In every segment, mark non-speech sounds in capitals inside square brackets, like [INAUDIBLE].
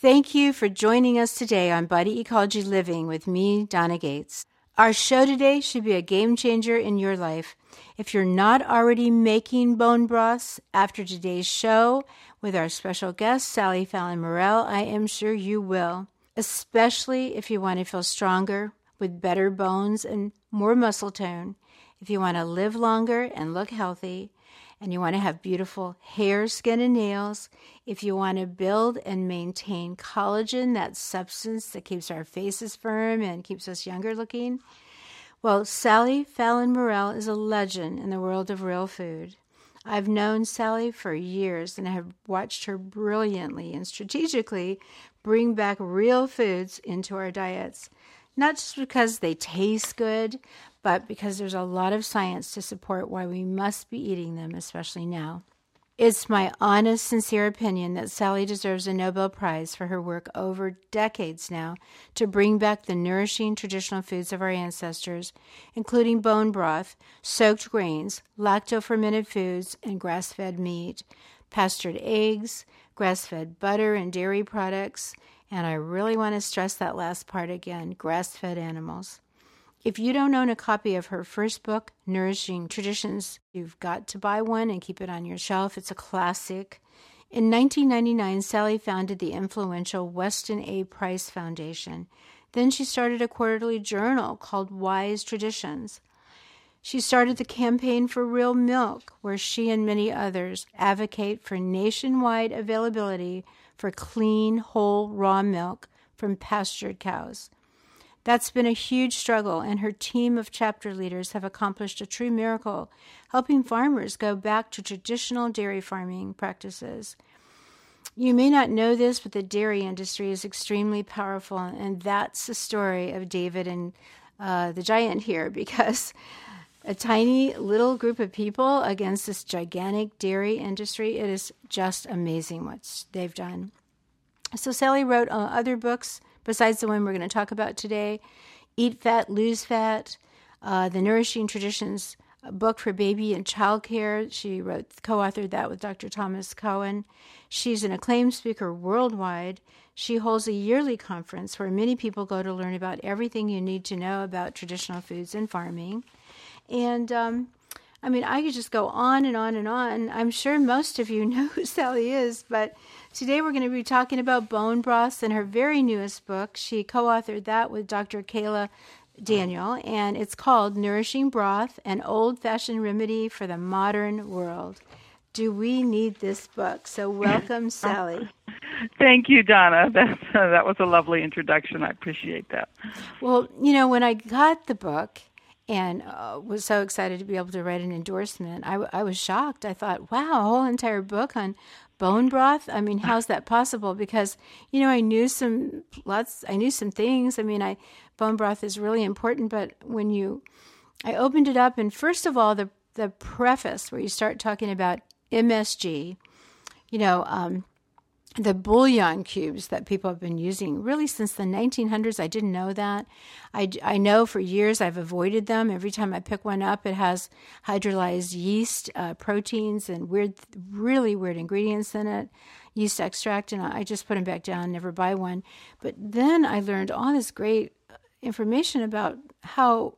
Thank you for joining us today on Body Ecology Living with me, Donna Gates. Our show today should be a game changer in your life. If you're not already making bone broths after today's show with our special guest, Sally Fallon Morell, I am sure you will, especially if you want to feel stronger with better bones and more muscle tone, if you want to live longer and look healthy, and you want to have beautiful hair, skin, and nails, if you want to build and maintain collagen, that substance that keeps our faces firm and keeps us younger looking, well, Sally Fallon Morell is a legend in the world of real food. I've known Sally for years and I have watched her brilliantly and strategically bring back real foods into our diets. Not just because they taste good, but because there's a lot of science to support why we must be eating them, especially now. It's my honest, sincere opinion that Sally deserves a Nobel Prize for her work over decades now to bring back the nourishing traditional foods of our ancestors, including bone broth, soaked grains, lacto fermented foods, and grass fed meat, pastured eggs, grass fed butter and dairy products, and I really want to stress that last part again grass fed animals. If you don't own a copy of her first book, Nourishing Traditions, you've got to buy one and keep it on your shelf. It's a classic. In 1999, Sally founded the influential Weston A. Price Foundation. Then she started a quarterly journal called Wise Traditions. She started the campaign for real milk, where she and many others advocate for nationwide availability for clean, whole, raw milk from pastured cows. That's been a huge struggle, and her team of chapter leaders have accomplished a true miracle, helping farmers go back to traditional dairy farming practices. You may not know this, but the dairy industry is extremely powerful, and that's the story of David and uh, the giant here, [LAUGHS] because a tiny little group of people against this gigantic dairy industry, it is just amazing what they've done. So, Sally wrote uh, other books besides the one we're going to talk about today Eat Fat, Lose Fat, uh, The Nourishing Traditions book for baby and child care. She wrote, co authored that with Dr. Thomas Cowan. She's an acclaimed speaker worldwide. She holds a yearly conference where many people go to learn about everything you need to know about traditional foods and farming. And um, I mean, I could just go on and on and on. I'm sure most of you [LAUGHS] know who Sally is, but today we're going to be talking about bone broths and her very newest book. She co authored that with Dr. Kaayla Daniel, and it's called Nourishing Broth An Old Fashioned Remedy for the Modern World. Do we need this book? So, welcome, [LAUGHS] Sally. Thank you, Donna. [LAUGHS] That, uh, that was a lovely introduction. I appreciate that. Well, you know, when I got the book, and uh, was so excited to be able to write an endorsement. I, I was shocked. I thought, wow, a whole entire book on bone broth. I mean, how's that possible? Because you know, I knew some lots. I knew some things. I mean, I bone broth is really important, but when you, I opened it up, and first of all, the the preface where you start talking about MSG, you know, um, the bouillon cubes that people have been using really since the 1900s. I didn't know that. I, I know for years I've avoided them. Every time I pick one up, it has hydrolyzed yeast uh, proteins and weird, really weird ingredients in it, yeast extract, and I just put them back down, never buy one. But then I learned all this great information about how,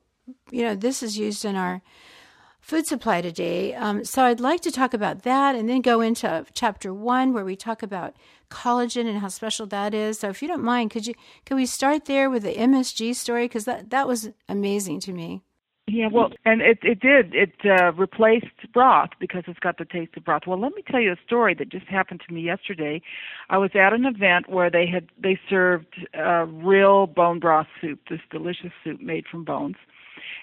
you know, this is used in our food supply today. Um, so I'd like to talk about that and then go into chapter one where we talk about collagen and how special that is. So if you don't mind, could you could we start there with the MSG story because that that was amazing to me. Yeah, well, and it it did. It uh, replaced broth because it's got the taste of broth. Well, let me tell you a story that just happened to me yesterday. I was at an event where they had they served uh, real bone broth soup, this delicious soup made from bones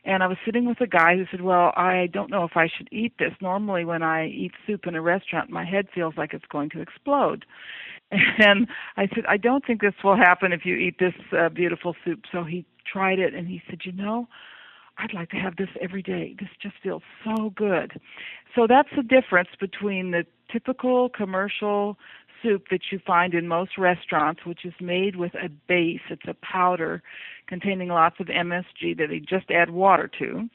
and I was sitting with a guy who said, "Well, I don't know if I should eat this. Normally, when I eat soup in a restaurant, my head feels like it's going to explode." [LAUGHS] And I said, "I don't think this will happen if you eat this uh, beautiful soup." So he tried it, and he said, "You know." I'd like to have this every day. This just feels so good. So that's the difference between the typical commercial soup that you find in most restaurants, which is made with a base. It's a powder containing lots of MSG that they just add water to.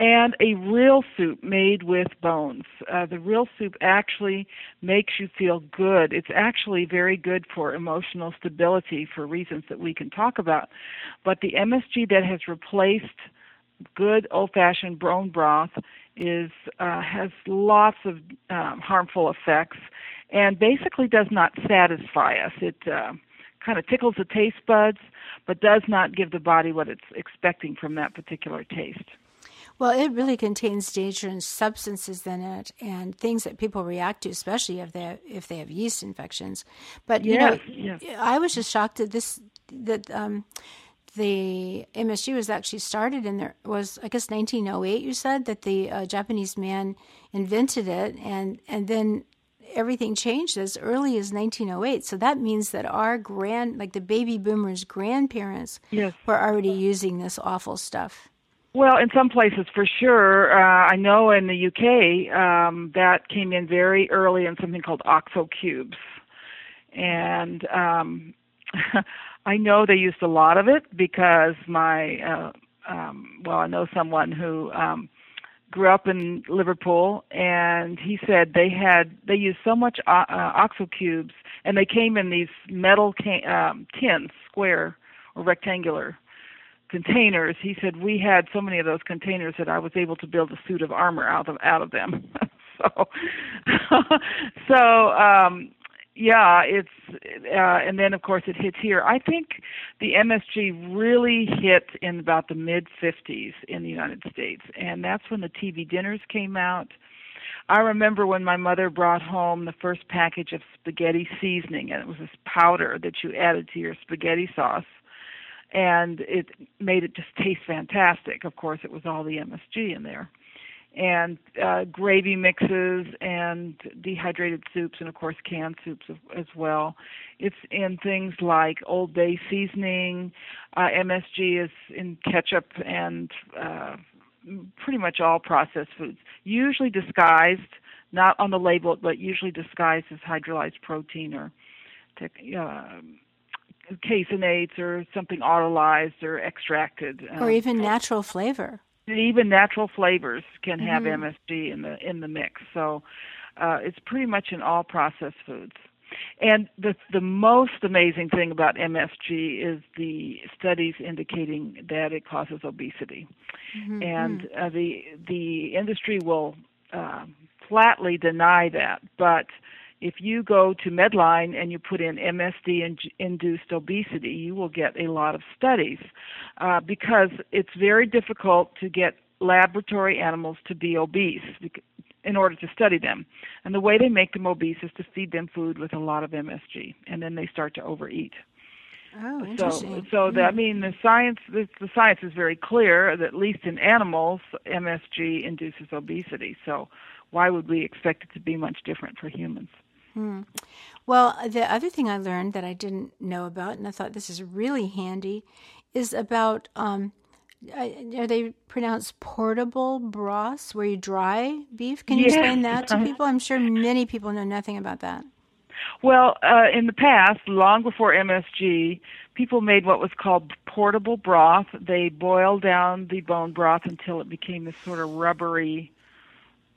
and a real soup made with bones. Uh, the real soup actually makes you feel good. It's actually very good for emotional stability for reasons that we can talk about. But the MSG that has replaced good old-fashioned bone broth is uh, has lots of um, harmful effects and basically does not satisfy us. It uh, kind of tickles the taste buds, but does not give the body what it's expecting from that particular taste. Well, it really contains dangerous substances in it and things that people react to, especially if they have, if they have yeast infections. But you yes, know, yes. I was just shocked that this that um, the MSG was actually started in there was I guess 1908. You said that the uh, Japanese man invented it, and and then everything changed as early as 1908. So that means that our grand, like the baby boomers' grandparents, yes. were already using this awful stuff. Well, in some places for sure. Uh, I know in the UK um, that came in very early in something called OXO cubes, and um, [LAUGHS] I know they used a lot of it because my uh, um, well, I know someone who um, grew up in Liverpool, and he said they had they used so much uh, uh, OXO cubes, and they came in these metal can- um, tins, square or rectangular containers. He said we had so many of those containers that I was able to build a suit of armor out of out of them. [LAUGHS] so, [LAUGHS] so um, yeah, it's uh, and then of course it hits here. I think the MSG really hit in about the mid 50s in the United States, and that's when the TV dinners came out. I remember when my mother brought home the first package of spaghetti seasoning, and it was this powder that you added to your spaghetti sauce and it made it just taste fantastic. Of course, it was all the MSG in there, and uh, gravy mixes and dehydrated soups, and of course canned soups as well. It's in things like Old Bay seasoning. Uh, MSG is in ketchup and uh, pretty much all processed foods, usually disguised, not on the label, but usually disguised as hydrolyzed protein or. Uh, caseinates or something autolyzed or extracted, or even natural flavor. Even natural flavors can have mm-hmm. MSG in the in the mix. So uh, it's pretty much in all processed foods. And the the most amazing thing about MSG is the studies indicating that it causes obesity, mm-hmm. and uh, the the industry will uh, flatly deny that, but if you go to Medline and you put in MSG induced obesity, you will get a lot of studies uh, because it's very difficult to get laboratory animals to be obese in order to study them. And the way they make them obese is to feed them food with a lot of MSG, and then they start to overeat. Oh, interesting. So, so the, I mean, the science the, the science is very clear that at least in animals, MSG induces obesity. So, why would we expect it to be much different for humans? Hmm. Well, the other thing I learned that I didn't know about, and I thought this is really handy, is about um, are they pronounced portable broths where you dry beef? Can you yes. explain that to people? I'm sure many people know nothing about that. Well, uh, in the past, long before MSG, people made what was called portable broth. They boiled down the bone broth until it became this sort of rubbery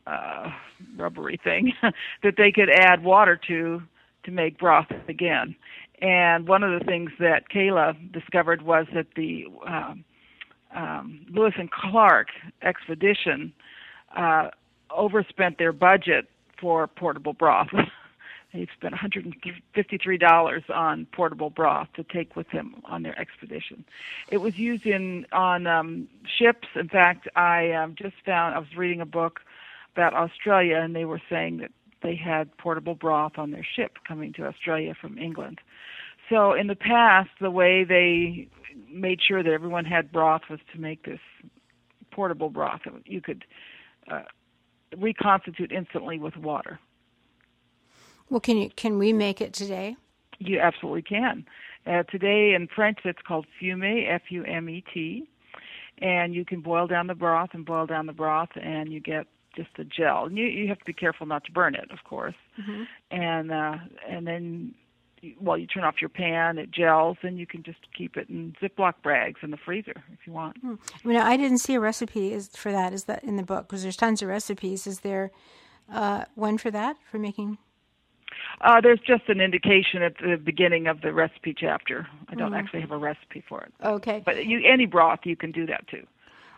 uh, rubbery thing [LAUGHS] that they could add water to to make broth again. And one of the things that Kaayla discovered was that the um, um, Lewis and Clark expedition uh, overspent their budget for portable broth. [LAUGHS] they spent $153 on portable broth to take with them on their expedition. It was used in on um, ships. In fact, I um, just found I was reading a book about Australia, and they were saying that they had portable broth on their ship coming to Australia from England. So in the past, the way they made sure that everyone had broth was to make this portable broth. that You could uh, reconstitute instantly with water. Well, can you can we make it today? You absolutely can. Uh, today in French, it's called fumet, F-U-M-E-T, and you can boil down the broth and boil down the broth, and you get just a gel. And you you have to be careful not to burn it, of course. Mm-hmm. And uh, and then well, you turn off your pan, it gels, and you can just keep it in Ziploc bags in the freezer if you want. Hmm. Well, I didn't see a recipe is, for that. Is that in the book? Because there's tons of recipes. Is there uh, one for that for making? Uh, there's just an indication at the beginning of the recipe chapter. I don't mm-hmm. actually have a recipe for it. Okay. But you, any broth, you can do that too.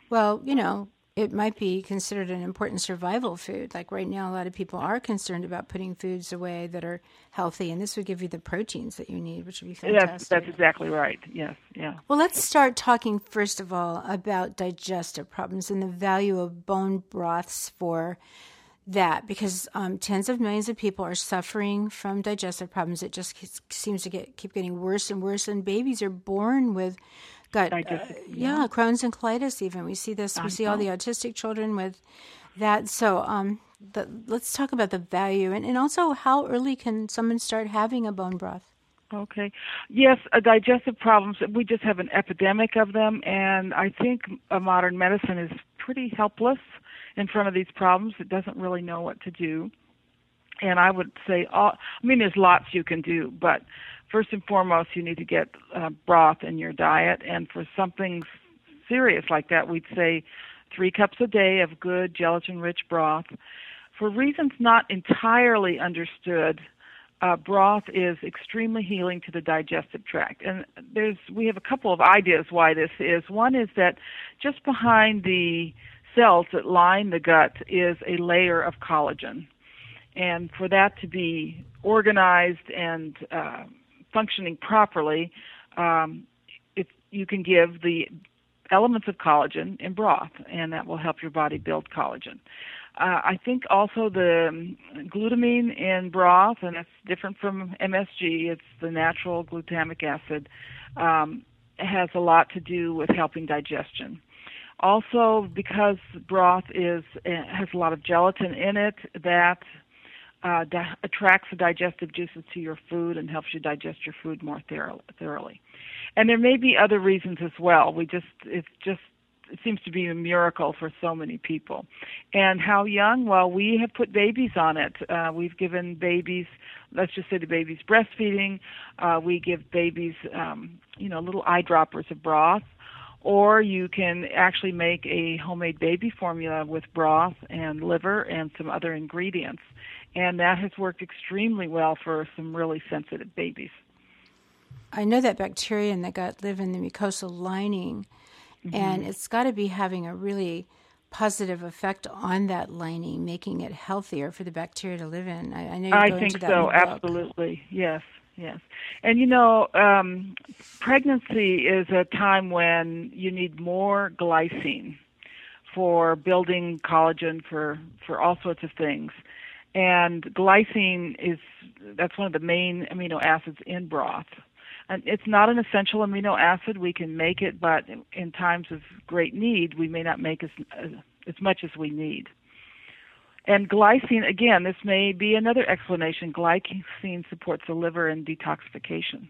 Well, you know, it might be considered an important survival food. Like right now, a lot of people are concerned about putting foods away that are healthy, and this would give you the proteins that you need, which would be fantastic. That's, that's exactly right. Yes, yeah. Well, let's start talking first of all about digestive problems and the value of bone broths for that because um, tens of millions of people are suffering from digestive problems. It just seems to get keep getting worse and worse, and babies are born with got uh, yeah. yeah. Crohn's and colitis. Even we see this. I we see know. all the autistic children with that. So um, the, let's talk about the value and, and also how early can someone start having a bone broth. Okay. Yes, uh, digestive problems. We just have an epidemic of them, and I think uh, modern medicine is pretty helpless in front of these problems. It doesn't really know what to do. And I would say, all, I mean, there's lots you can do, but first and foremost, you need to get uh, broth in your diet. And for something serious like that, we'd say three cups a day of good gelatin rich broth. For reasons not entirely understood, uh, broth is extremely healing to the digestive tract. And there's we have a couple of ideas why this is. One is that just behind the cells that line the gut is a layer of collagen. And for that to be organized and uh, functioning properly, um, if you can give the elements of collagen in broth, and that will help your body build collagen. Uh, I think also the um, glutamine in broth, and it's different from MSG, it's the natural glutamic acid, um, has a lot to do with helping digestion. Also, because broth is uh, has a lot of gelatin in it, that uh, di- attracts the digestive juices to your food and helps you digest your food more thoroughly. And there may be other reasons as well. We just it's just it seems to be a miracle for so many people. And how young? Well, we have put babies on it. Uh, we've given babies, let's just say the baby's breastfeeding. Uh, we give babies, um, you know, little eyedroppers of broth. Or you can actually make a homemade baby formula with broth and liver and some other ingredients and that has worked extremely well for some really sensitive babies. I know that bacteria in the gut live in the mucosal lining, mm-hmm. and it's got to be having a really positive effect on that lining, making it healthier for the bacteria to live in. I, I know. I think so. Absolutely, yes, yes. And you know, um, pregnancy is a time when you need more glycine for building collagen for for all sorts of things. And glycine is that's one of the main amino acids in broth. And it's not an essential amino acid. We can make it, but in times of great need, we may not make as as much as we need. And glycine, again, this may be another explanation. Glycine supports the liver and detoxification.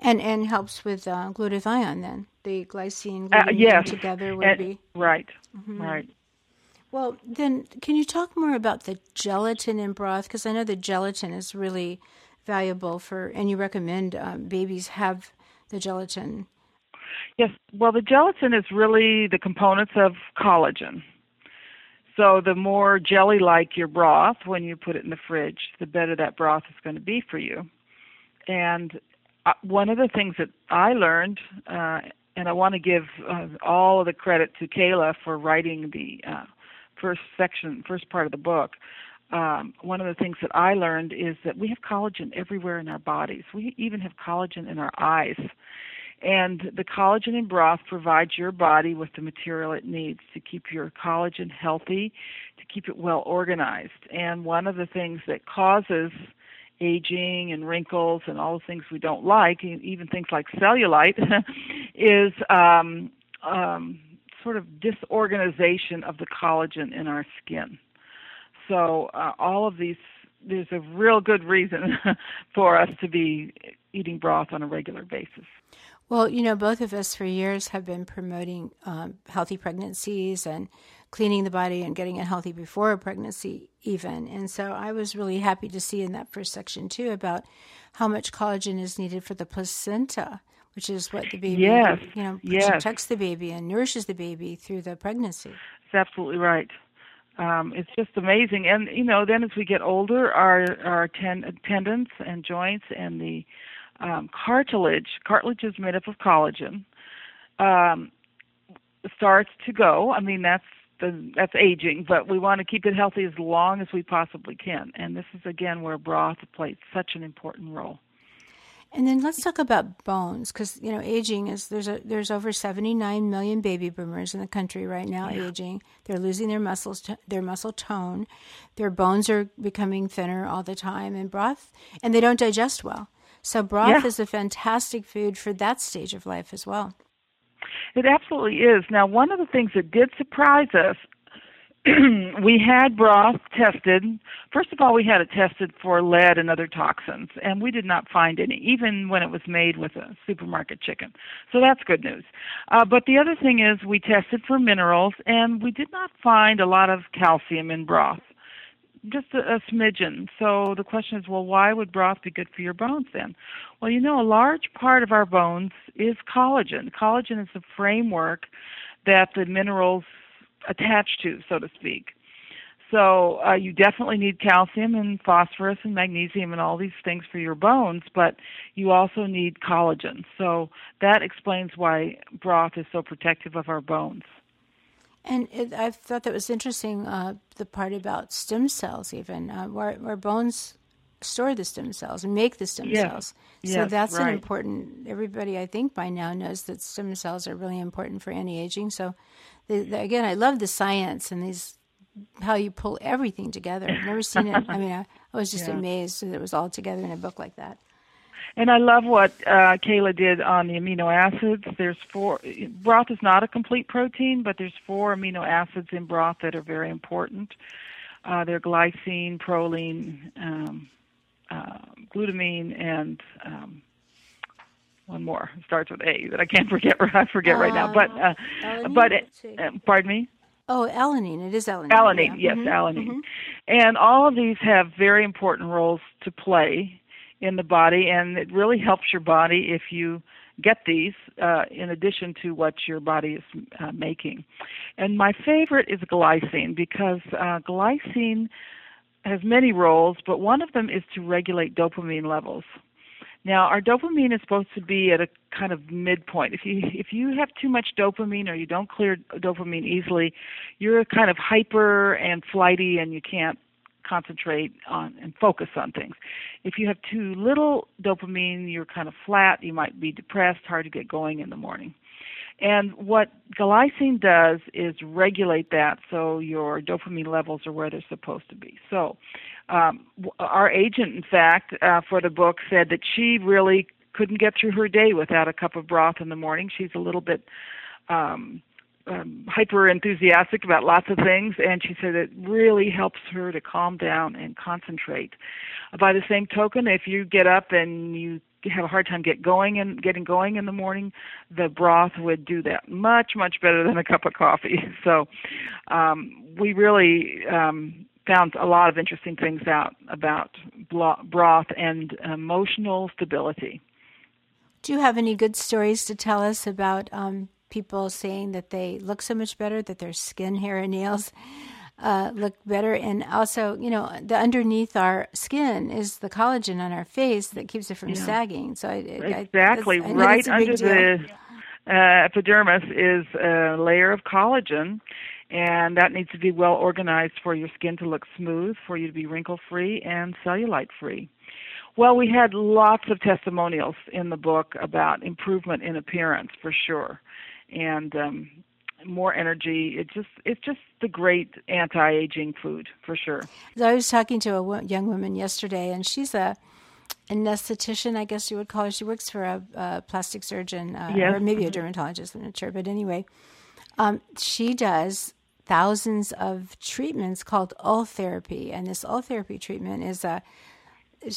And and helps with uh, glutathione. Then the glycine, uh, yes. together would and, be right, mm-hmm. right. Well, then, can you talk more about the gelatin in broth? Because I know the gelatin is really valuable for, and you recommend um, babies have the gelatin. Yes, well, the gelatin is really the components of collagen. So the more jelly like your broth when you put it in the fridge, the better that broth is going to be for you. And uh, one of the things that I learned, uh, and I want to give uh, all of the credit to Kaayla for writing the uh, first section, first part of the book, um, one of the things that I learned is that we have collagen everywhere in our bodies. We even have collagen in our eyes. And the collagen in broth provides your body with the material it needs to keep your collagen healthy, to keep it well organized. And one of the things that causes aging and wrinkles and all the things we don't like, even things like cellulite, [LAUGHS] is um, um, sort of disorganization of the collagen in our skin. So uh, all of these, there's a real good reason [LAUGHS] for us to be eating broth on a regular basis. Well, you know, both of us for years have been promoting um, healthy pregnancies and cleaning the body and getting it healthy before a pregnancy, even. And so I was really happy to see in that first section too about how much collagen is needed for the placenta, which is what the baby, yes. you know, yes. protects the baby and nourishes the baby through the pregnancy. That's absolutely right. Um, it's just amazing, and you know, then as we get older, our our ten, tendons and joints and the um, cartilage, cartilage is made up of collagen, um, starts to go. I mean, that's the, that's aging, but we want to keep it healthy as long as we possibly can. And this is again where broth plays such an important role. And then let's talk about bones, because you know aging is there's a there's over 79 million baby boomers in the country right now yeah. aging. They're losing their muscles, their muscle tone, their bones are becoming thinner all the time, and broth, and they don't digest well. So broth yeah. is a fantastic food for that stage of life as well. It absolutely is. Now, one of the things that did surprise us, [CLEARS THROAT] we had broth tested. First of all, we had it tested for lead and other toxins, and we did not find any, even when it was made with a supermarket chicken. So that's good news. Uh, but the other thing is, we tested for minerals, and we did not find a lot of calcium in broth just a, a smidgen. So the question is, well, why would broth be good for your bones then? Well, you know, a large part of our bones is collagen. Collagen is the framework that the minerals attach to, so to speak. So uh, you definitely need calcium and phosphorus and magnesium and all these things for your bones, but you also need collagen. So that explains why broth is so protective of our bones. And it, I thought that was interesting, uh, the part about stem cells, even uh, bones store the stem cells and make the stem yes. cells. Yes, so that's right. an important. Everybody, I think, by now knows that stem cells are really important for anti-aging. So, the, the, again, I love the science and these how you pull everything together. I've never seen it. I mean, I, I was just [LAUGHS] yeah. amazed that it was all together in a book like that. And I love what uh, Kaayla did on the amino acids. There's four. Broth is not a complete protein, but there's four amino acids in broth that are very important. Uh, they're glycine, proline, um, uh, glutamine, and um, one more it starts with A that I can't [LAUGHS] forget. I forget right now. But uh, but uh, pardon me. Oh, alanine. It is alanine. Alanine, yeah. yes, mm-hmm. alanine. Mm-hmm. And all of these have very important roles to play in the body, and it really helps your body if you get these uh, in addition to what your body is uh, making. And my favorite is glycine because uh, glycine has many roles, but one of them is to regulate dopamine levels. Now, our dopamine is supposed to be at a kind of midpoint. If you if you have too much dopamine or you don't clear dopamine easily, you're kind of hyper and flighty and you can't concentrate on and focus on things. If you have too little dopamine, you're kind of flat, you might be depressed, hard to get going in the morning. And what glycine does is regulate that so your dopamine levels are where they're supposed to be. So, um, our agent, in fact, uh, for the book said that she really couldn't get through her day without a cup of broth in the morning. She's a little bit um, um, hyper enthusiastic about lots of things, and she said it really helps her to calm down and concentrate. By the same token, if you get up and you have a hard time get going and getting going in the morning, the broth would do that much much better than a cup of coffee. [LAUGHS] So um, we really um, found a lot of interesting things out about broth and emotional stability. Do you have any good stories to tell us about um, people saying that they look so much better, that their skin, hair, and nails uh, look better. And also, you know, the underneath our skin is the collagen on our face that keeps it from yeah. sagging. So I, exactly I, I right under the uh, epidermis is a layer of collagen. And that needs to be well organized for your skin to look smooth, for you to be wrinkle free and cellulite free. Well, we had lots of testimonials in the book about improvement in appearance for sure and um, more energy. It's just it's just the great anti-aging food for sure. I was talking to a young woman yesterday, and she's a anesthetician, I guess you would call her. She works for a, a plastic surgeon, uh, yes. or maybe a dermatologist. I'm not sure, but anyway, um, she does thousands of treatments called Ultherapy, and this Ultherapy treatment is a.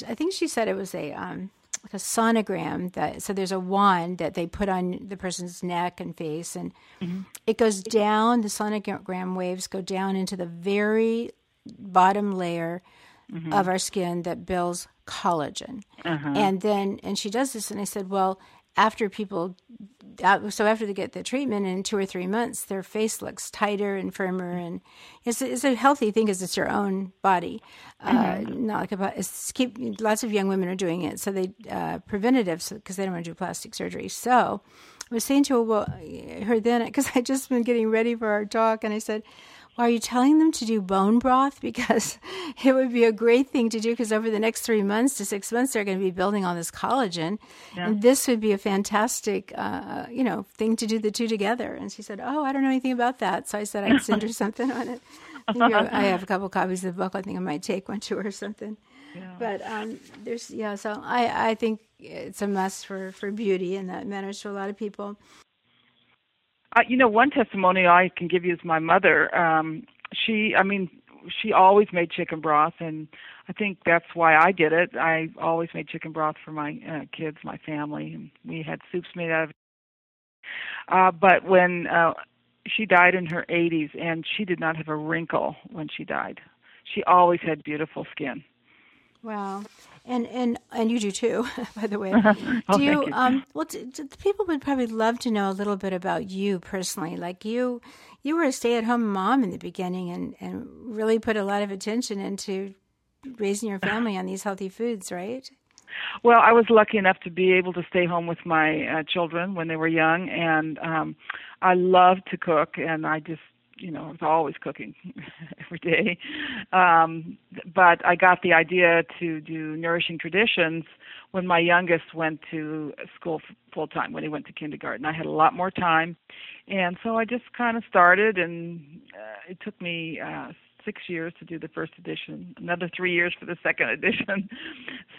I think she said it was a um, like a sonogram that so there's a wand that they put on the person's neck and face and mm-hmm. it goes down the sonogram waves go down into the very bottom layer mm-hmm. of our skin that builds collagen uh-huh. and then and she does this and i said well after people so after they get the treatment in two or three months their face looks tighter and firmer and it's, it's a healthy thing because it's your own body uh, mm-hmm. uh, not like about it's keep lots of young women are doing it so they uh, preventative because they don't want to do plastic surgery so i was saying to her, well, her then because [LAUGHS] i just been getting ready for our talk and i said are you telling them to do bone broth? [LAUGHS] Because it would be a great thing to do because over the next three months to six months, they're going to be building all this collagen. Yeah. And this would be a fantastic, uh, you know, thing to do the two together. And she said, oh, I don't know anything about that. So I said I'd send her [LAUGHS] something on it. I have a couple copies of the book. I think I might take one to her or something. Yeah. But um, there's, yeah, so I, I think it's a must for, for beauty and that matters to a lot of people. You know, one testimony I can give you is my mother. Um, she, I mean, she always made chicken broth, and I think that's why I did it. I always made chicken broth for my uh, kids, my family, and we had soups made out of. it. Uh, but when uh, she died in her 80s, and she did not have a wrinkle when she died. She always had beautiful skin. Wow, and and and you do too, [LAUGHS] by the way. [LAUGHS] oh, do you, you? Um, well, t- t- people would probably love to know a little bit about you personally. Like you, you were a stay-at-home mom in the beginning, and and really put a lot of attention into raising your family on these healthy foods, right? Well, I was lucky enough to be able to stay home with my uh, children when they were young, and um I loved to cook, and I just you know, I was always cooking [LAUGHS] every day. Um, but I got the idea to do nourishing traditions when my youngest went to school full time when he went to kindergarten. I had a lot more time, and so I just kind of started, and uh, it took me uh, six years to do the first edition, another three years for the second [LAUGHS] edition.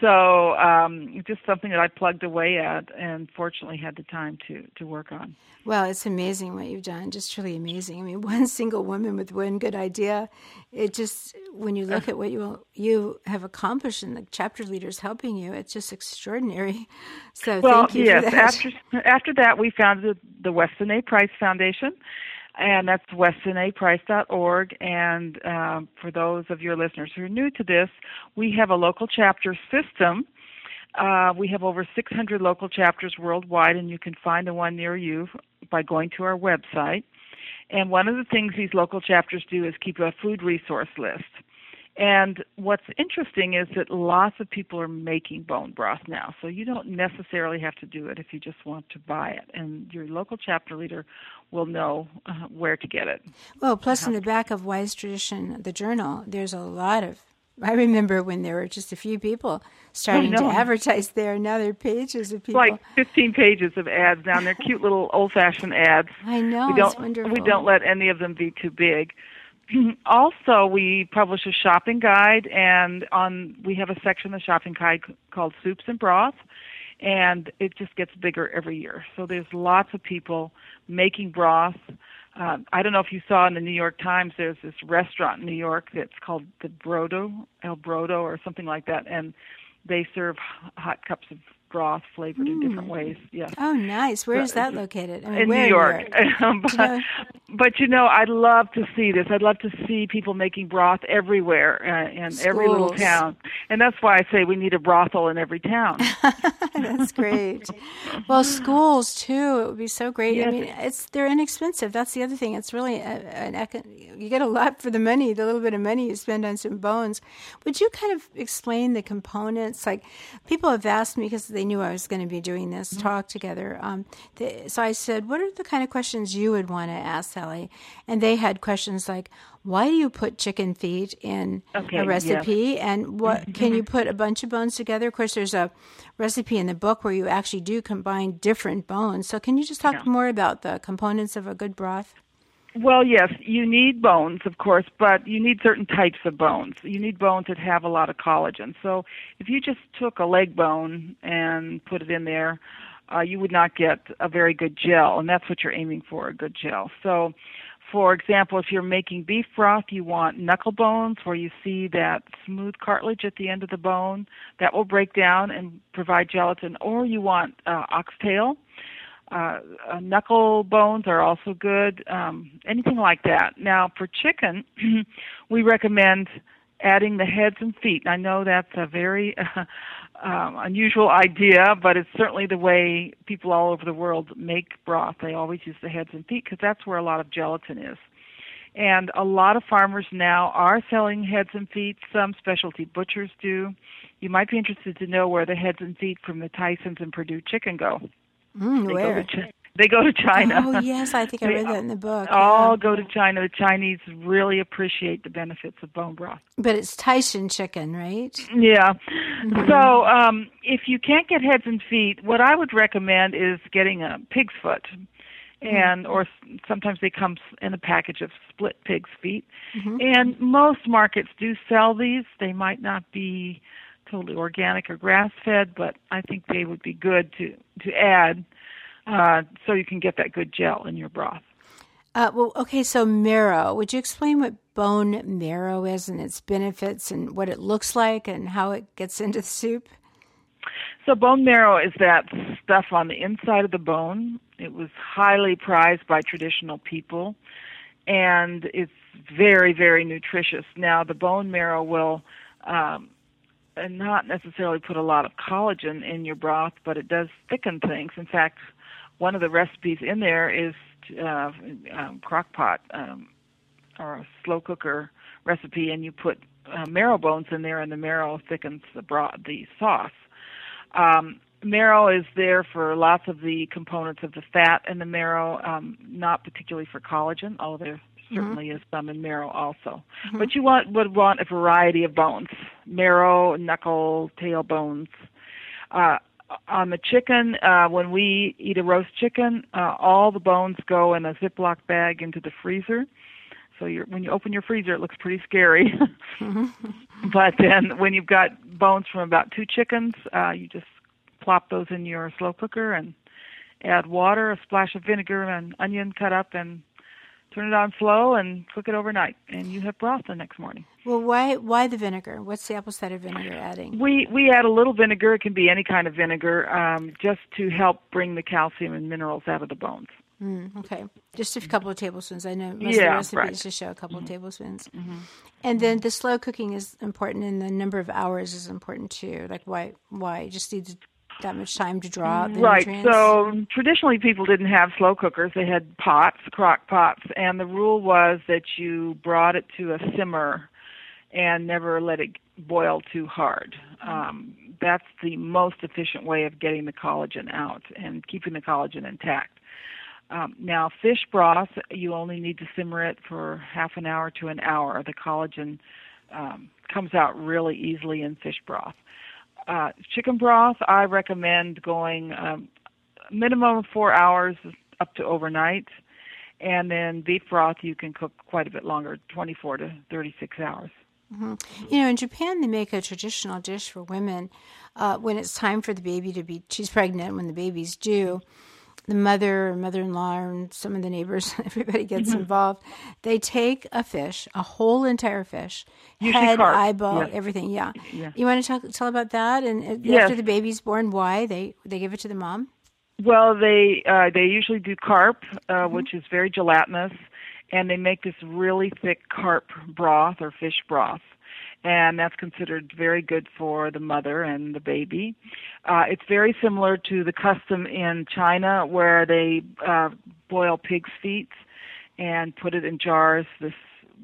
so um, just something that I plugged away at, and fortunately had the time to to work on. Well, it's amazing what you've done. Just truly amazing. I mean, [LAUGHS] one single woman with one good idea. It just when you look at what you you have accomplished and the chapter leaders helping you, it's just extraordinary. So well, thank you. yes. After after that, we founded the Weston A. Price Foundation and that's westonaprice.org. And um, for those of your listeners who are new to this, we have a local chapter system. Uh, we have over 600 local chapters worldwide, and you can find the one near you by going to our website. And one of the things these local chapters do is keep a food resource list. And what's interesting is that lots of people are making bone broth now. So you don't necessarily have to do it if you just want to buy it. And your local chapter leader will know uh, where to get it. Well, plus in the back of Wise Tradition, the journal, there's a lot of. [LAUGHS] I remember when there were just a few people starting to advertise there. Now there are pages of people. Like 15 pages of ads down there, [LAUGHS] cute little old-fashioned ads. I know. We don't, wonderful. We don't let any of them be too big. [CLEARS THROAT] also, we publish a shopping guide, and on we have a section of the shopping guide called Soups and Broth, and it just gets bigger every year. So there's lots of people making broth. Uh, I don't know if you saw in the New York Times. There's this restaurant in New York that's called the Brodo, El Brodo, or something like that, and they serve hot cups of broth flavored mm. in different mm. ways. Yes. Oh, nice. Where is that located? I mean, in New York. [LAUGHS] but, you know? but you know, I'd love to see this. I'd love to see people making broth everywhere uh, in Schools. every little town. And that's why I say we need a brothel in every town. [LAUGHS] that's great. well, schools too. It would be so great. Yes. I mean, it's they're inexpensive. That's the other thing. It's really a, an you get a lot for the money, the little bit of money you spend on some bones. Would you kind of explain the components? Like people have asked me because they knew I was going to be doing this mm-hmm. talk together. Um, they, so I said, "What are the kind of questions you would want to ask Sally?" And they had questions like, "Why do you put chicken feet in okay, a recipe?" And what mm-hmm. can you put a bunch of bones together? Of course, there's a recipe in the book where you actually do combine different bones. So can you just talk yeah. more about the components of a good broth? Well, yes, you need bones, of course, but you need certain types of bones. You need bones that have a lot of collagen. So if you just took a leg bone and put it in there, uh, you would not get a very good gel, and that's what you're aiming for, a good gel. So For example, if you're making beef broth, you want knuckle bones where you see that smooth cartilage at the end of the bone. That will break down and provide gelatin. Or you want uh, oxtail. Uh, uh, knuckle bones are also good. Um, anything like that. Now, for chicken, [CLEARS THROAT] we recommend adding the heads and feet. I know that's a very uh, [LAUGHS] um, unusual idea, but it's certainly the way people all over the world make broth. They always use the heads and feet because that's where a lot of gelatin is. And a lot of farmers now are selling heads and feet. Some specialty butchers do. You might be interested to know where the heads and feet from the Tysons and Perdue chicken go. Mm, they where? Go to, they go to China. Oh yes, I think I read that in the book. All yeah. go to China. The Chinese really appreciate the benefits of bone broth. But it's Tyson chicken, right? Yeah. Mm-hmm. So um, if you can't get heads and feet, what I would recommend is getting a pig's foot, and or sometimes they come in a package of split pig's feet. Mm-hmm. And most markets do sell these. They might not be totally organic or grass fed, but I think they would be good to to add uh, so you can get that good gel in your broth. Uh, well, okay, so marrow. Would you explain what bone marrow is and its benefits and what it looks like and how it gets into the soup? So, bone marrow is that stuff on the inside of the bone. It was highly prized by traditional people, and it's very, very nutritious. Now, the bone marrow will um, not necessarily put a lot of collagen in your broth, but it does thicken things. In fact, one of the recipes in there is uh, um, crock pot um, or a slow cooker recipe, and you put uh, marrow bones in there, and the marrow thickens the broth, the sauce. Um, marrow is there for lots of the components of the fat in the marrow, um, not particularly for collagen, although certainly mm-hmm. is some in marrow also. Mm-hmm. But you want would want a variety of bones: marrow, knuckle, tail bones. Uh, on the chicken, uh, when we eat a roast chicken, uh, all the bones go in a Ziploc bag into the freezer. So you're, when you open your freezer, it looks pretty scary. [LAUGHS] but then when you've got bones from about two chickens, uh, you just plop those in your slow cooker and add water, a splash of vinegar, and onion cut up, and turn it on slow and cook it overnight, and you have broth the next morning. Well, why why the vinegar? What's the apple cider vinegar adding? We we add a little vinegar. It can be any kind of vinegar, um, just to help bring the calcium and minerals out of the bones. Mm, okay, just a couple of tablespoons. I know most yeah, of the recipes right. just show a couple mm-hmm. of tablespoons. Mm-hmm. And then the slow cooking is important, and the number of hours is important too. Like why why just need that much time to draw out the right. nutrients? So traditionally, people didn't have slow cookers; they had pots, crock pots, and the rule was that you brought it to a simmer and never let it boil too hard. Um, that's the most efficient way of getting the collagen out and keeping the collagen intact. Um, now, fish broth, you only need to simmer it for half an hour to an hour. The collagen um, comes out really easily in fish broth. Uh, chicken broth, I recommend going um, minimum of four hours up to overnight. And then beef broth, you can cook quite a bit longer, 24 to 36 hours. Mm-hmm. You know, in Japan, they make a traditional dish for women uh, when it's time for the baby to be, she's pregnant, when the baby's due. The mother or mother in law and some of the neighbors, [LAUGHS] everybody gets Mm-hmm. involved. They take a fish, a whole entire fish, Usually head, eyeball, Yes. everything. Yeah. Yeah. You want to talk, tell about that? And uh, Yes. after the baby's born, why they they give it to the mom? Well, they uh, they usually do carp, uh, Mm-hmm. which is very gelatinous, and they make this really thick carp broth or fish broth, and that's considered very good for the mother and the baby. Uh, it's very similar to the custom in China where they uh, boil pig's feet and put it in jars. This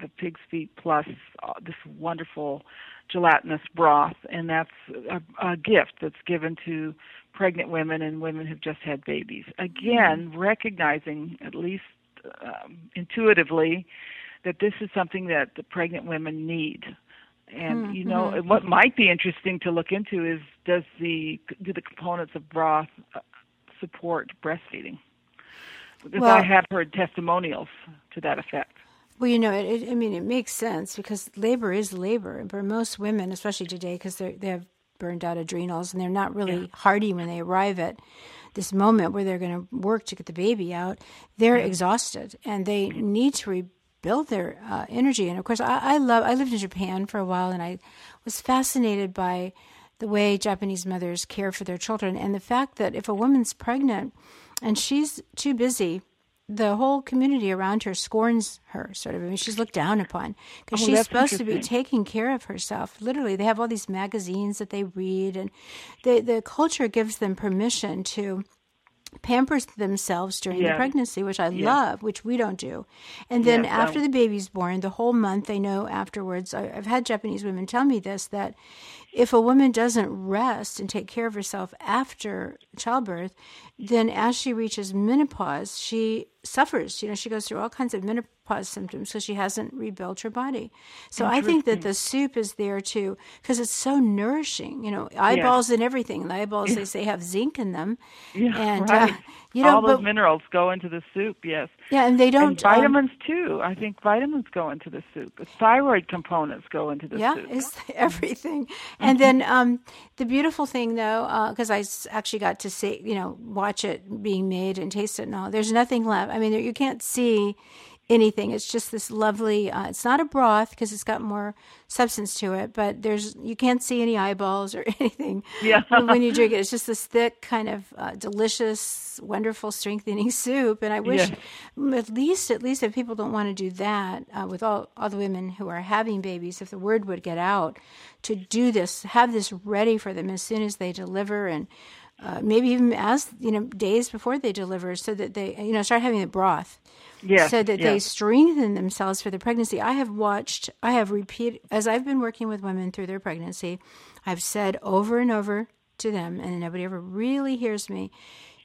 the pig's feet plus uh, this wonderful gelatinous broth, and that's a, a gift that's given to pregnant women and women who've just had babies. Again, recognizing at least um, intuitively that this is something that the pregnant women need. And you know, Mm-hmm. what might be interesting to look into is does the do the components of broth uh, support breastfeeding? Because Well- I have heard testimonials to that effect. Well, you know, it, it, I mean, it makes sense because labor is labor. And for most women, especially today, because they they have burned out adrenals and they're not really hardy when they arrive at this moment where they're going to work to get the baby out, they're exhausted and they need to rebuild their uh, energy. And of course, I, I love. I lived in Japan for a while, and I was fascinated by the way Japanese mothers care for their children and the fact that if a woman's pregnant and she's too busy the whole community around her scorns her, sort of. I mean, she's looked down upon because Oh, she's supposed to be taking care of herself. Literally, they have all these magazines that they read, and the the culture gives them permission to pamper themselves during the pregnancy, which I Yes. love, which we don't do. And then Yes, after the baby's born, the whole month they know afterwards. I, I've had Japanese women tell me this that if a woman doesn't rest and take care of herself after childbirth, then as she reaches menopause, she suffers. You know, she goes through all kinds of menopause symptoms because she hasn't rebuilt her body. So I think that the soup is there too because it's so nourishing. You know, eyeballs and everything. The eyeballs they say have zinc in them, Yeah, and right. uh, you know, all those but minerals go into the soup. Yes, yeah, and they don't and um, vitamins too. I think vitamins go into the soup. The thyroid components go into the soup. yeah, soup. it's [LAUGHS] everything. And then um, the beautiful thing, though, because I actually got to see, you know, watch it being made and taste it and all. There's nothing left. I mean, you can't see anything. It's just this lovely. Uh, it's not a broth because it's got more substance to it, but there's you can't see any eyeballs or [LAUGHS] anything. Yeah. when you drink it, it's just this thick, kind of uh, delicious, wonderful, strengthening soup. And I wish, Yeah. at least, at least if people don't want to do that uh, with all all the women who are having babies, if the word would get out to do this, have this ready for them as soon as they deliver and. Uh, maybe even as you know days before they deliver, so that they you know start having the broth, Yes, so that they strengthen themselves for the pregnancy. I have watched, I have repeated as I've been working with women through their pregnancy. I've said over and over to them, and nobody ever really hears me.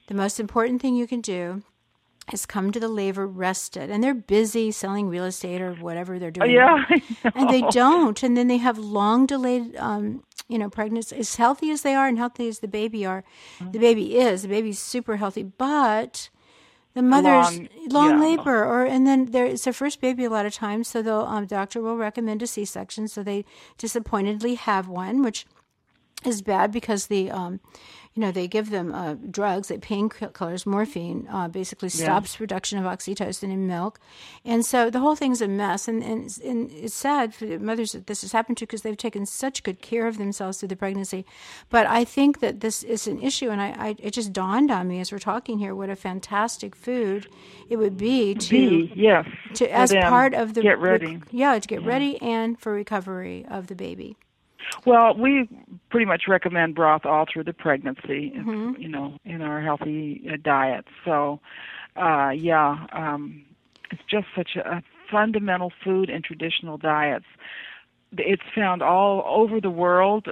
The most important thing you can do is come to the labor rested, and they're busy selling real estate or whatever they're doing. yeah, [LAUGHS] and they don't, and then they have long delayed, um, you know, pregnancy. As healthy as they are and healthy as the baby are, the baby is. The baby's super healthy, but the mother's Long- long, yeah. labor, or and then there it's their first baby a lot of times, so the um, doctor will recommend a C-section. So they disappointedly have one, which is bad because the um, you know they give them uh, drugs like painkillers morphine uh, basically stops production of oxytocin in milk. And so the whole thing's a mess. And, and, and it's sad for the mothers that this has happened to because they've taken such good care of themselves through the pregnancy. But i think that this is an issue and I, I it just dawned on me as we're talking here what a fantastic food it would be to B, yes. to as part of the get rec- yeah to get ready and for recovery of the baby Well, we pretty much recommend broth all through the pregnancy, Mm-hmm. you know, in our healthy uh, diet. So, uh, yeah, um, it's just such a, a fundamental food in traditional diets. It's found all over the world.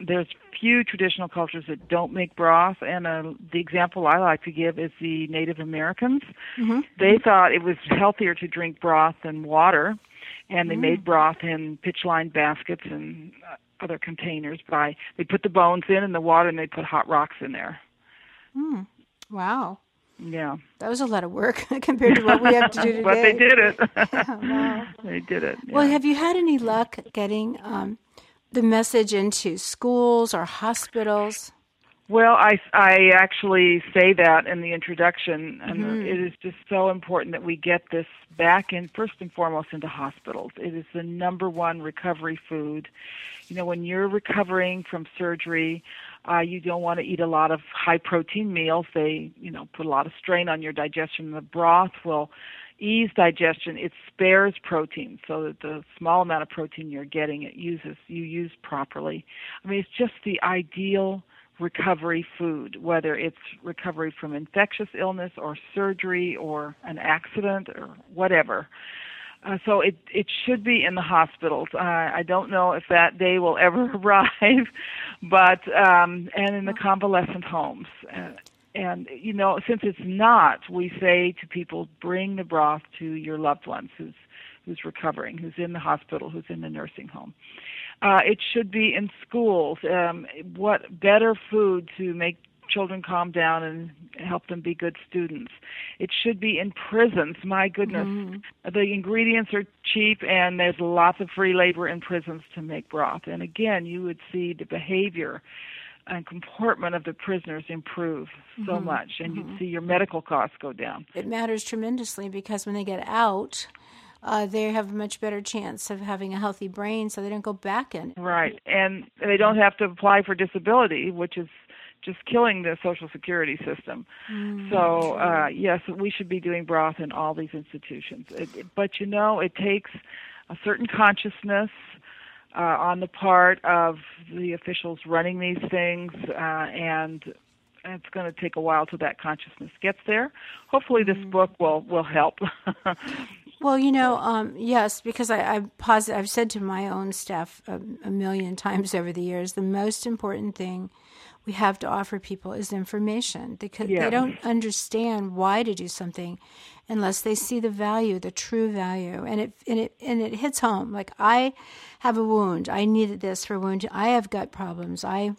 There's few traditional cultures that don't make broth, and uh, the example I like to give is the Native Americans. Mm-hmm. They thought it was healthier to drink broth than water, and they Mm. made broth in pitch-lined baskets and uh, other containers. By they put the bones in and the water, and they put hot rocks in there. wow Yeah, that was a lot of work [LAUGHS] compared to what we have to do today [LAUGHS] but they did it. [LAUGHS] wow. they did it. Well, have you had any luck getting um, the message into schools or hospitals? Well, I, I actually say that in the introduction, and Mm-hmm. it is just so important that we get this back in, first and foremost, into hospitals. It is the number one recovery food. You know, when you're recovering from surgery, uh, you don't want to eat a lot of high protein meals. They, you know, put a lot of strain on your digestion. The broth will ease digestion. It spares protein so that the small amount of protein you're getting, it uses, you use properly. I mean, it's just the ideal recovery food, whether it's recovery from infectious illness or surgery or an accident or whatever. Uh, so it it should be in the hospitals. Uh, I don't know if that day will [LAUGHS] ever arrive, but um, and in the convalescent homes. Uh, and you know, since it's not, we say to people, bring the broth to your loved ones who's who's recovering, who's in the hospital, who's in the nursing home. Uh, it should be in schools. Um, what better food to make children calm down and help them be good students? It should be in prisons. My goodness, the ingredients are cheap, and there's lots of free labor in prisons to make broth. And again, you would see the behavior and comportment of the prisoners improve so mm-hmm. much, and mm-hmm. you see your medical costs go down. It matters tremendously because when they get out, uh, they have a much better chance of having a healthy brain, so they don't go back in. Right, and they don't have to apply for disability, which is just killing the social security system. Mm-hmm. So uh, yes, we should be doing broth in all these institutions. It, but you know, it takes a certain consciousness uh, on the part of the officials running these things, uh, and it's going to take a while till that consciousness gets there. Hopefully, this mm. book will will help. [LAUGHS] well, you know, um, yes, because I, I posit- I've said to my own staff a, a million [LAUGHS] times over the years, the most important thing we have to offer people is information because yeah. they don't understand why to do something unless they see the value, the true value, and it and it and it hits home. Like I have a wound, I needed this for wound. I have gut problems. I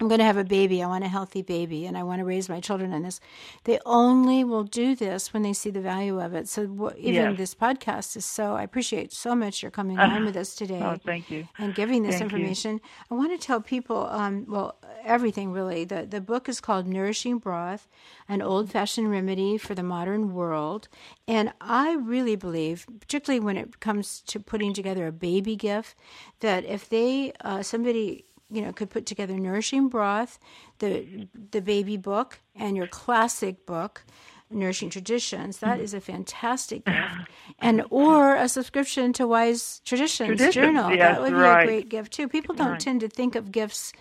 I'm going to have a baby. I want a healthy baby and I want to raise my children in this. They only will do this when they see the value of it. So even yes. this podcast is so, I appreciate so much you're coming on with us [SIGHS] today. Oh, thank you. And giving this thank information. You. I want to tell people, um, well, everything really. The, the book is called Nourishing Broth, an old fashioned remedy for the modern world. And I really believe, particularly when it comes to putting together a baby gift, that if they, uh, somebody, you know, could put together Nourishing Broth, the the baby book, and your classic book, Nourishing Traditions. That mm-hmm. is a fantastic gift, and or a subscription to Wise Traditions, Traditions Journal. Yes, that would be right. a great gift too. People don't right. tend to think of gifts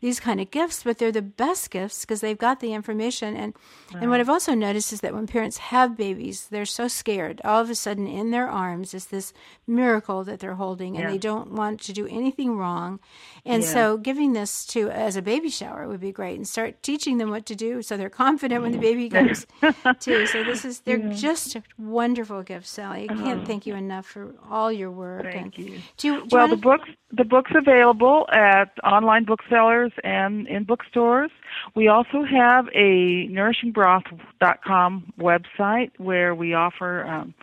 these kind of gifts, but they're the best gifts because they've got the information. And right. and what I've also noticed is that when parents have babies, they're so scared. All of a sudden, in their arms is this miracle that they're holding, and yeah. they don't want to do anything wrong. And yeah. so, giving this to as a baby shower would be great, and start teaching them what to do so they're confident when the baby comes too. So this is they're yeah. just wonderful gifts, Sally. I can't uh-huh. thank you enough for all your work. Thank and you. Do you, do well, you the books the book's available at online booksellers and in bookstores. We also have a nourishingbroth.com website where we offer um,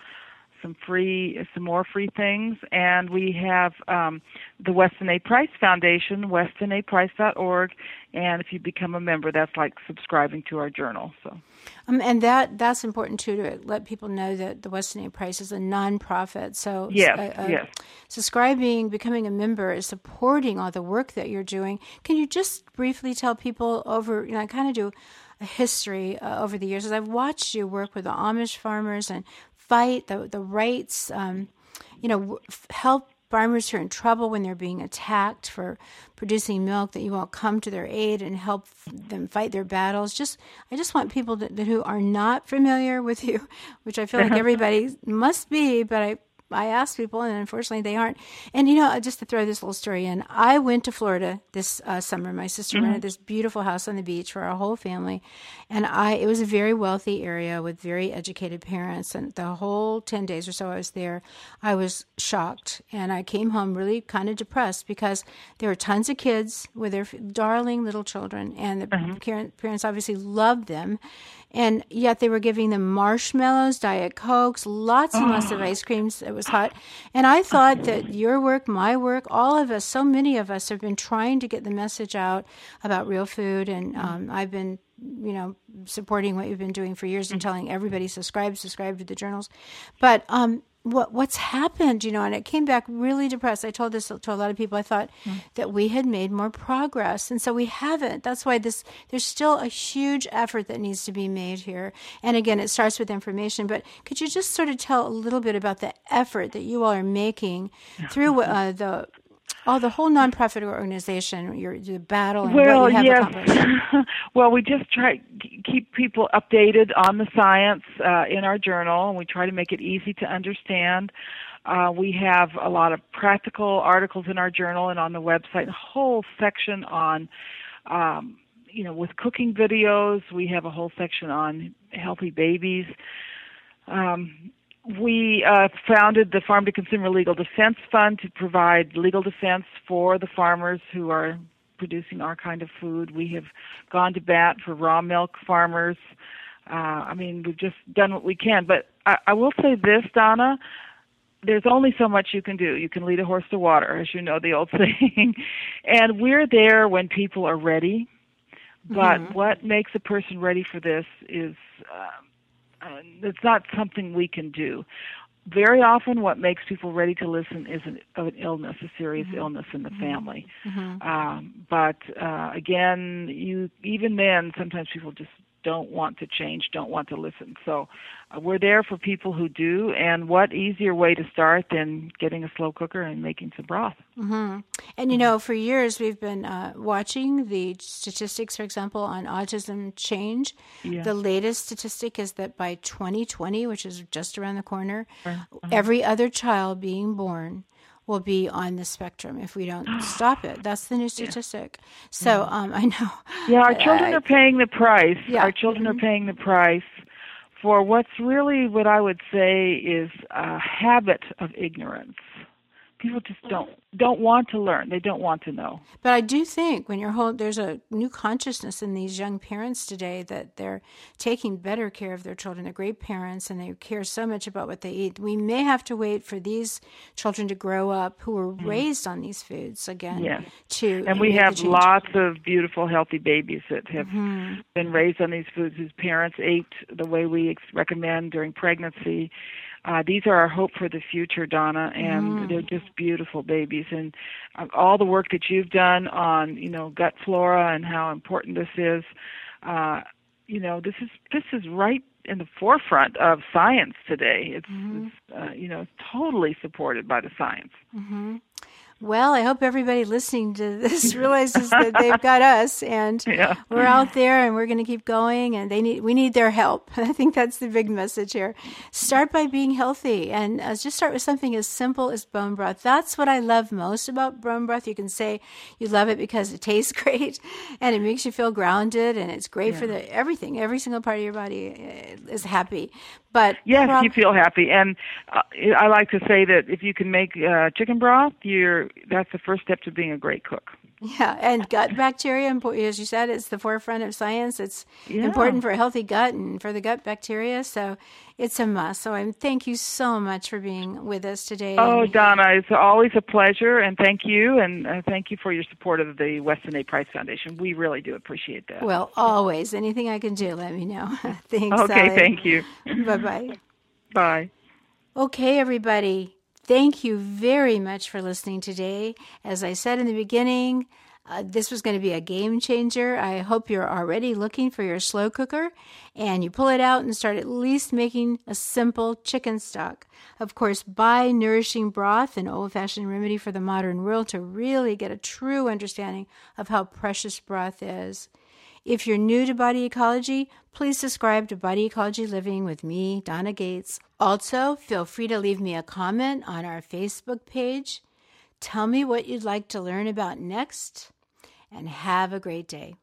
some free, some more free things, and we have um, the Weston A. Price Foundation, westonaprice.org, and if you become a member, that's like subscribing to our journal. So. Um, and that that's important too to let people know that the Weston A. Price is a nonprofit. So yes, uh, uh, yes. subscribing, becoming a member is supporting all the work that you're doing. Can you just briefly tell people over? You know, I kind of do a history uh, over the years as I've watched you work with the Amish farmers and fight the the rights. Um, you know, help farmers who are in trouble when they're being attacked for producing milk that you won't come to their aid and help them fight their battles just i just want people that, that who are not familiar with you which i feel like everybody must be but i I asked people, and unfortunately they aren't. And you know, just to throw this little story in, I went to Florida this uh, summer. My sister mm-hmm. rented this beautiful house on the beach for our whole family, and I it was a very wealthy area with very educated parents. And the whole ten days or so I was there, I was shocked, and I came home really kind of depressed because there were tons of kids with their darling little children, and the mm-hmm. parents obviously loved them and yet they were giving them marshmallows, diet cokes, lots and lots of oh. ice creams. It was hot, and I thought that your work, my work, all of us, so many of us have been trying to get the message out about real food, and um, I've been you know supporting what you've been doing for years and mm. telling everybody subscribe subscribe to the journals but um what what's happened you know and it came back really depressed. I told this to a lot of people. I thought mm. that we had made more progress and so we haven't. That's why this there's still a huge effort that needs to be made here. And again it starts with information but could you just sort of tell a little bit about the effort that you all are making through uh, the Oh, the whole nonprofit organization, your, your battle and well, what you have yes. accomplished. [LAUGHS] well, we just try keep people updated on the science uh, in our journal, and we try to make it easy to understand. Uh, we have a lot of practical articles in our journal and on the website, a whole section on, um, you know, with cooking videos. We have a whole section on healthy babies. Um, we uh, founded the Farm to Consumer Legal Defense Fund to provide legal defense for the farmers who are producing our kind of food. We have gone to bat for raw milk farmers. Uh, I mean, we've just done what we can. But I, I will say this, Donna. there's only so much you can do. You can lead a horse to water, as you know the old [LAUGHS] saying. and we're there when people are ready. But mm-hmm. what makes a person ready for this is uh, uh, it's not something we can do. Very often, what makes people ready to listen is an, an illness, a serious mm-hmm. illness in the mm-hmm. family. Mm-hmm. Um, but uh, again, you even then, sometimes people just don't want to change, don't want to listen. So uh, we're there for people who do. And what easier way to start than getting a slow cooker and making some broth? Mm-hmm. And you know, for years we've been uh, watching the statistics, for example, on autism change. Yeah. The latest statistic is that by 2020, which is just around the corner, uh-huh. every other child being born will be on the spectrum if we don't [GASPS] stop it. That's the new statistic. Yeah. So um, I know. Yeah, our [LAUGHS] children uh, are paying the price. Yeah. Our children mm-hmm. are paying the price for what's really what I would say is a habit of ignorance people just don't don't want to learn they don't want to know but i do think when you're whole there's a new consciousness in these young parents today that they're taking better care of their children they're great parents and they care so much about what they eat we may have to wait for these children to grow up who were mm. raised on these foods again yes. to and we have lots of beautiful healthy babies that have mm-hmm. been raised on these foods whose parents ate the way we recommend during pregnancy uh, these are our hope for the future, Donna, and mm. they're just beautiful babies. And uh, all the work that you've done on, you know, gut flora and how important this is, uh, you know, this is this is right in the forefront of science today. It's, mm-hmm. it's uh, you know, totally supported by the science. Mm-hmm. Well, I hope everybody listening to [LAUGHS] this realizes that they've got [LAUGHS] us, and yeah. we're out there, and we're going to keep going. And they need we need their help. [LAUGHS] I think that's the big message here. Start by being healthy, and uh, just start with something as simple as bone broth. That's what I love most about bone broth. You can say you love it because it tastes great, and it makes you feel grounded, and it's great yeah. for the everything. Every single part of your body uh, is happy. But yes, you feel happy, and uh, I like to say that if you can make uh, chicken broth, you're that's the first step to being a great cook. Yeah, and gut bacteria, as you said, it's the forefront of science. It's yeah. important for a healthy gut and for the gut bacteria. So it's a must. So I'm, thank you so much for being with us today. Oh, Donna, it's always a pleasure, and thank you, and uh, thank you for your support of the Weston A. Price Foundation. We really do appreciate that. Well, always. Anything I can do, let me know. [LAUGHS] Thanks. Okay, Sally. thank you. [LAUGHS] bye bye. Bye. Okay, everybody. Thank you very much for listening today. As I said in the beginning, uh, this was going to be a game changer. I hope you're already looking for your slow cooker and you pull it out and start at least making a simple chicken stock. Of course, buy nourishing broth, an old fashioned remedy for the modern world, to really get a true understanding of how precious broth is. If you're new to body ecology, please subscribe to Body Ecology Living with me, Donna Gates. Also, feel free to leave me a comment on our Facebook page. Tell me what you'd like to learn about next, and have a great day.